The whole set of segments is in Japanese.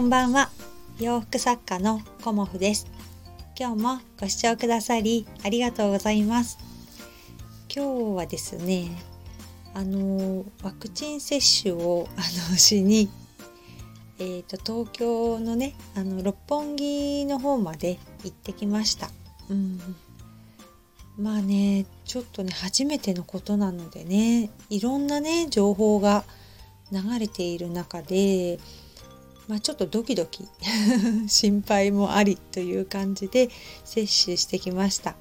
こんばんは。洋服作家のコモフです。今日もご視聴くださりありがとうございます。今日はですねあのワクチン接種をあの しにえーと、東京のねあの六本木の方まで行ってきました、うん、まあねちょっとね初めてのことなのでねいろんなね情報が流れている中で、まあ、ちょっとドキドキ 心配もありという感じで接種してきました。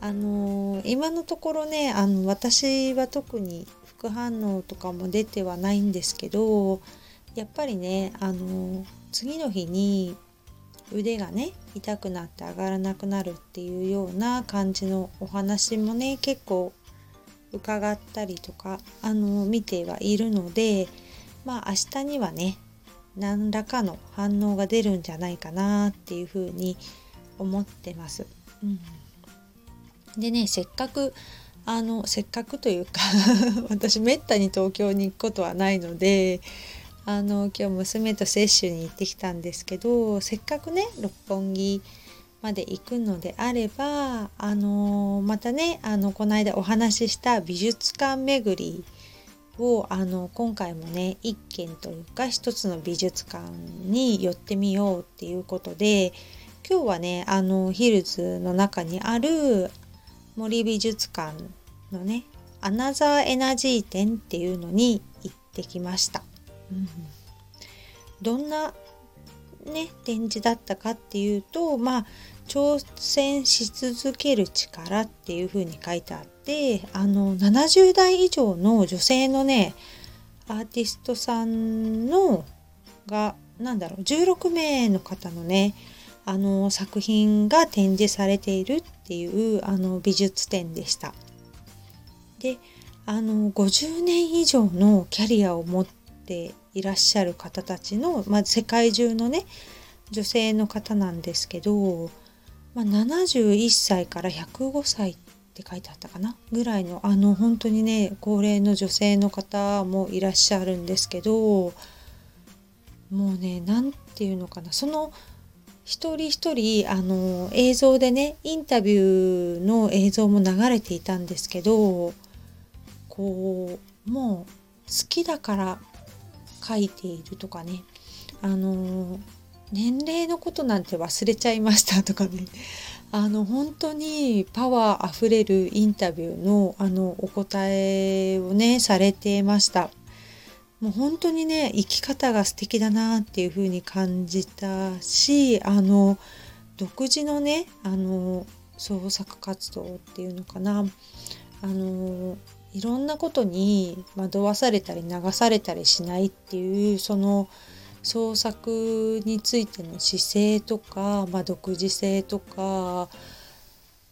あのー、今のところねあの私は特に副反応とかも出てはないんですけどやっぱりねあのー、次の日に腕がね痛くなって上がらなくなるっていうような感じのお話もね結構伺ったりとかあの見てはいるのでまあ明日にはね何らかの反応が出るんじゃないかなっていうふうに思ってます。うん、でねせっかくあのせっかくというか 私めったに東京に行くことはないのであの今日娘と接種に行ってきたんですけどせっかくね六本木まで行くのであればあのまたねあのこの間お話しした美術館巡りをあの今回もね一軒というか一つの美術館に寄ってみようっていうことで今日はねあのヒルズの中にある森美術館のねアナザーエナジー展っていうのに行ってきました。うん、どんなね展示だったかっていうとまあ挑戦し続ける力っていう風に書いてあってあの70代以上の女性のねアーティストさんのが何だろう16名の方のねあの作品が展示されているっていうあの美術展でした。であの50年以上のキャリアを持っていらっしゃる方たちの、まあ、世界中のね女性の方なんですけど、まあ、71歳から105歳って書いてあったかな？ぐらいのあの本当にね高齢の女性の方もいらっしゃるんですけどもうね何て言うのかな？その一人一人あの映像でねインタビューの映像も流れていたんですけどこうもう好きだから書いているとかねあの年齢のことなんて忘れちゃいましたとかね。あの本当にパワーあふれるインタビューのあのお答えをねされてました。もう本当にね生き方が素敵だなっていう風に感じたしあの独自のねあの創作活動っていうのかな。あのいろんなことに惑わされたり流されたりしないっていうその創作についての姿勢とか、まあ、独自性とか、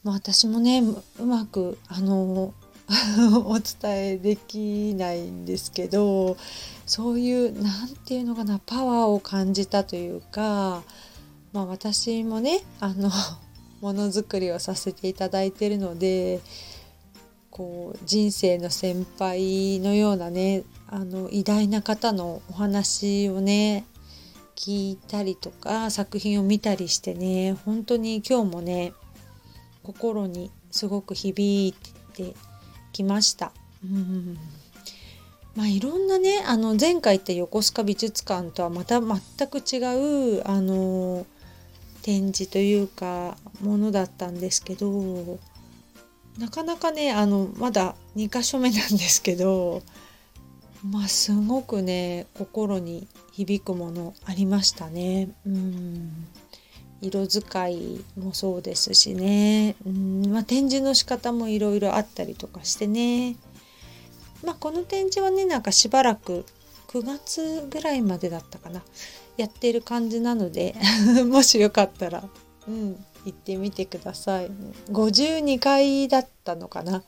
まあ、私もねうまくあの お伝えできないんですけどそういう何て言うのかなパワーを感じたというか、まあ、私もねあの ものづくりをさせていただいてるのでこう人生の先輩のようなねあの偉大な方のお話をね聞いたりとか作品を見たりしてね本当に今日もね心にすごく響いてきました。うんまあ、いろんなねあの前回行った横須賀美術館とはまた全く違うあの展示というかものだったんですけどなかなかねあのまだ2箇所目なんですけどまあすごくね心に響くものありましたね。うん。色使いもそうですしね、うん。まあ、展示の仕方もいろいろあったりとかしてね、まあ、この展示はねなんかしばらく9月ぐらいまでだったかな。やってる感じなので もしよかったら、うん、行ってみてください。52階だったのかな。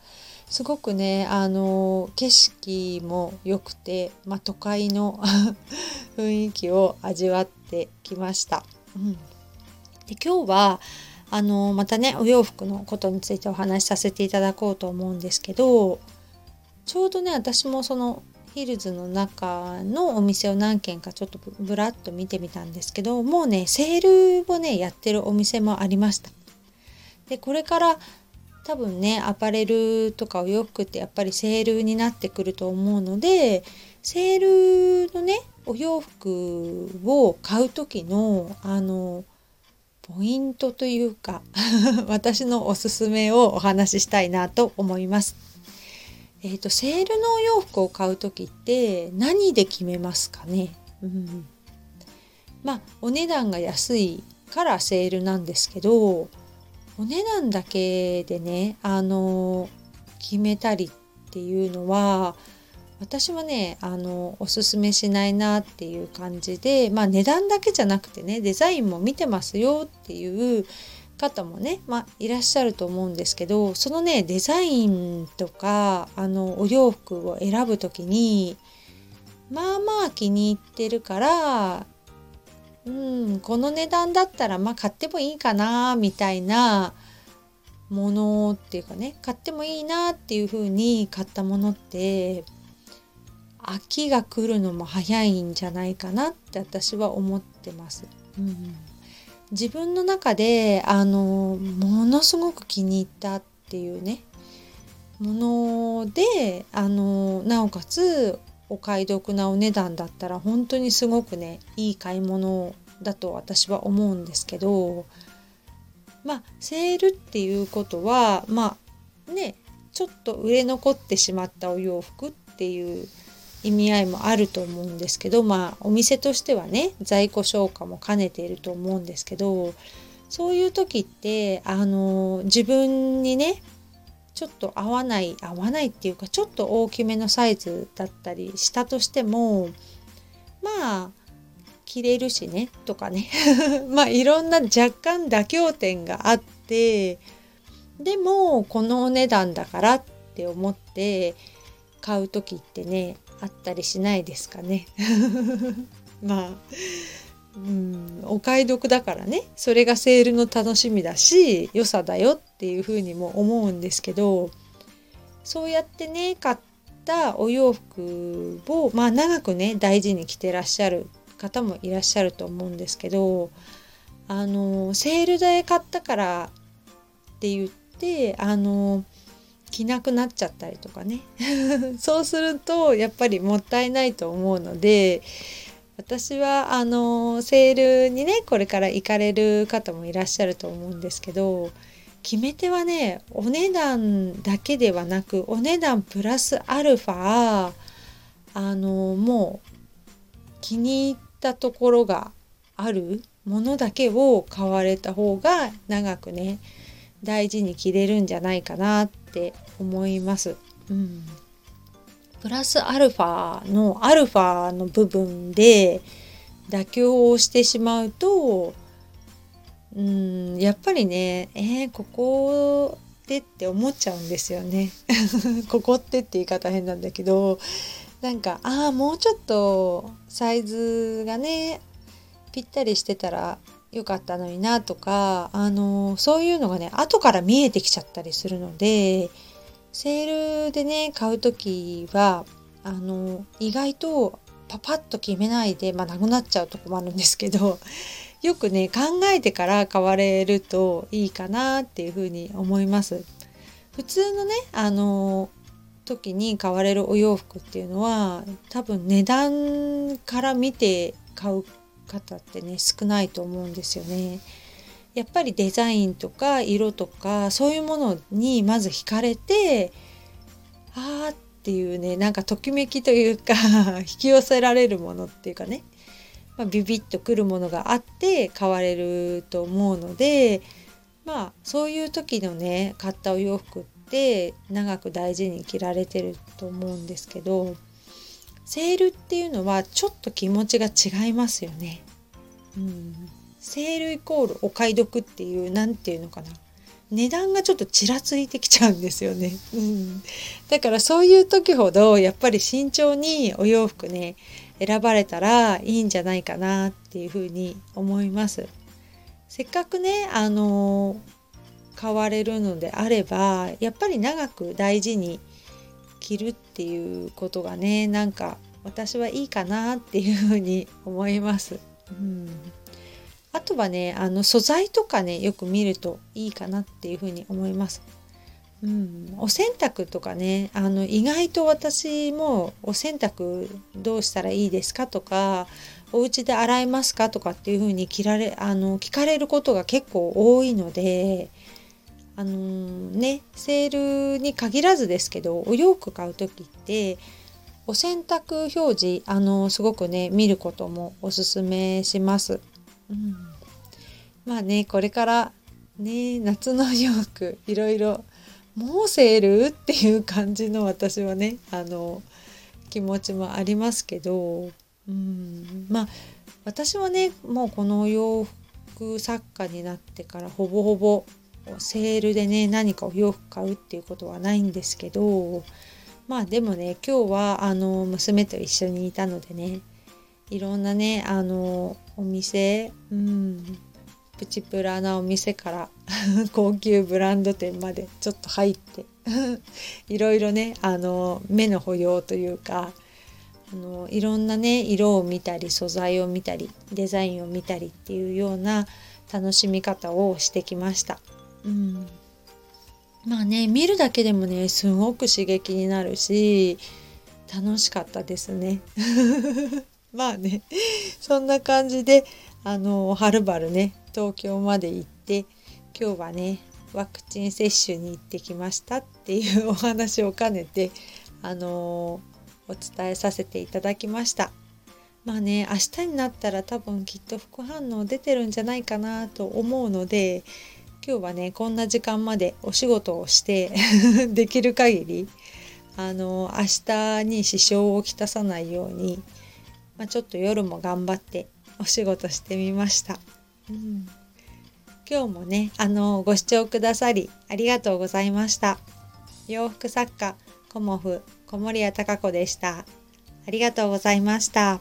すごくねあの景色も良くて、まあ、都会の 雰囲気を味わってきました。うん、で今日はあのまたねお洋服のことについてお話しさせていただこうと思うんですけどちょうどね私もそのヒルズの中のお店を何軒かちょっとぶらっと見てみたんですけどもうねセールをねやってるお店もありましたでこれから多分ねアパレルとかお洋服ってやっぱりセールになってくると思うのでセールのねお洋服を買う時のあのポイントというか 私のおすすめをお話ししたいなと思います。えーと、セールのお洋服を買う時って何で決めますかね、うん、まあお値段が安いからセールなんですけどお値段だけでねあの決めたりっていうのは私はねあのおすすめしないなっていう感じでまあ値段だけじゃなくてねデザインも見てますよっていう方もね、まあ、いらっしゃると思うんですけどそのねデザインとかあのお洋服を選ぶ時にまあまあ気に入ってるからうんこの値段だったらまあ買ってもいいかなみたいなものっていうかね買ってもいいなっていう風に買ったものって秋が来るのも早いんじゃないかなって私は思ってます。うん、自分の中であのものすごく気に入ったっていうねものであのなおかつお買い得なお値段だったら本当にすごくねいい買い物だと私は思うんですけどまあセールっていうことはまあねちょっと売れ残ってしまったお洋服っていう意味合いもあると思うんですけどまあお店としてはね在庫消化も兼ねていると思うんですけどそういう時ってあの自分にねちょっと合わない合わないっていうかちょっと大きめのサイズだったりしたとしてもまあ着れるしねとかね まあいろんな若干妥協点があってでもこのお値段だからって思って買う時ってねあったりしないですかね。まあうんお買い得だからねそれがセールの楽しみだし良さだよっていうふうにも思うんですけどそうやってね買ったお洋服をまあ長くね大事に着てらっしゃる方もいらっしゃると思うんですけどあのセールで買ったからって言ってあの着なくなっちゃったりとかね。そうするとやっぱりもったいないと思うので私はあのセールにねこれから行かれる方もいらっしゃると思うんですけど決め手はねお値段だけではなくお値段プラスアルファあのもう気に入ったところがあるものだけを買われた方が長くね大事に着れるんじゃないかなって思います。うん、プラスアルファのアルファの部分で妥協をしてしまうとうんやっぱりねえー、ここでって思っちゃうんですよね。ここってって言い方変なんだけどなんかああもうちょっとサイズがねぴったりしてたら良かったのになとか、あのそういうのがね後から見えてきちゃったりするのでセールでね買う時はあの意外とパパッと決めないで、まあ、なくなっちゃうとこもあるんですけどよくね考えてから買われるといいかなっていうふうに思います。普通のねあの時に買われるお洋服っていうのは多分値段から見て買う方ってね少ないと思うんですよね。やっぱりデザインとか色とかそういうものにまず惹かれてあーっていうねなんかときめきというか 引き寄せられるものっていうかね、まあ、ビビッとくるものがあって買われると思うのでまあそういう時のね買ったお洋服って長く大事に着られてると思うんですけどセールっていうのはちょっと気持ちが違いますよね。うん、セールイコールお買い得っていう何て言うのかな値段がちょっとちらついてきちゃうんですよね。うん、だからそういう時ほどやっぱり慎重にお洋服ね選ばれたらいいんじゃないかなっていうふうに思います。せっかくねあの買われるのであればやっぱり長く大事に着着るっていうことがねなんか私はいいかなっていうふうに思います。うんあとはねあの素材とかねよく見るといいかなっていうふうに思います。うん、お洗濯とかねあの意外と私もお洗濯どうしたらいいですかとかお家で洗いますかとかっていうふうに聞られあの聞かれることが結構多いのであのー、ねセールに限らずですけどお洋服買う時ってお洗濯表示あのすごくね見ることもおすすめします。うん、まあねこれからね夏の洋服いろいろもうセール？っていう感じの私はねあの気持ちもありますけど、うん、まあ私はねもうこの洋服作家になってからほぼほぼセールでね何かお洋服買うっていうことはないんですけどまあでもね今日はあの娘と一緒にいたのでねいろんなねあのお店うん。プチプラなお店から 高級ブランド店までちょっと入って いろいろねあの目の保養というかあのいろんなね色を見たり素材を見たりデザインを見たりっていうような楽しみ方をしてきました。うん、まあね見るだけでもねすごく刺激になるし楽しかったですね。まあねそんな感じであのはるばるね東京まで行って今日はねワクチン接種に行ってきましたっていうお話を兼ねてあのお伝えさせていただきましたまあね明日になったら多分きっと副反応出てるんじゃないかなと思うので今日はねこんな時間までお仕事をして できる限りあの明日に支障をきたさないように、まあ、ちょっと夜も頑張ってお仕事してみました。うん、今日もねあのご視聴くださりありがとうございました。洋服作家コモフ小森屋隆子でした。ありがとうございました。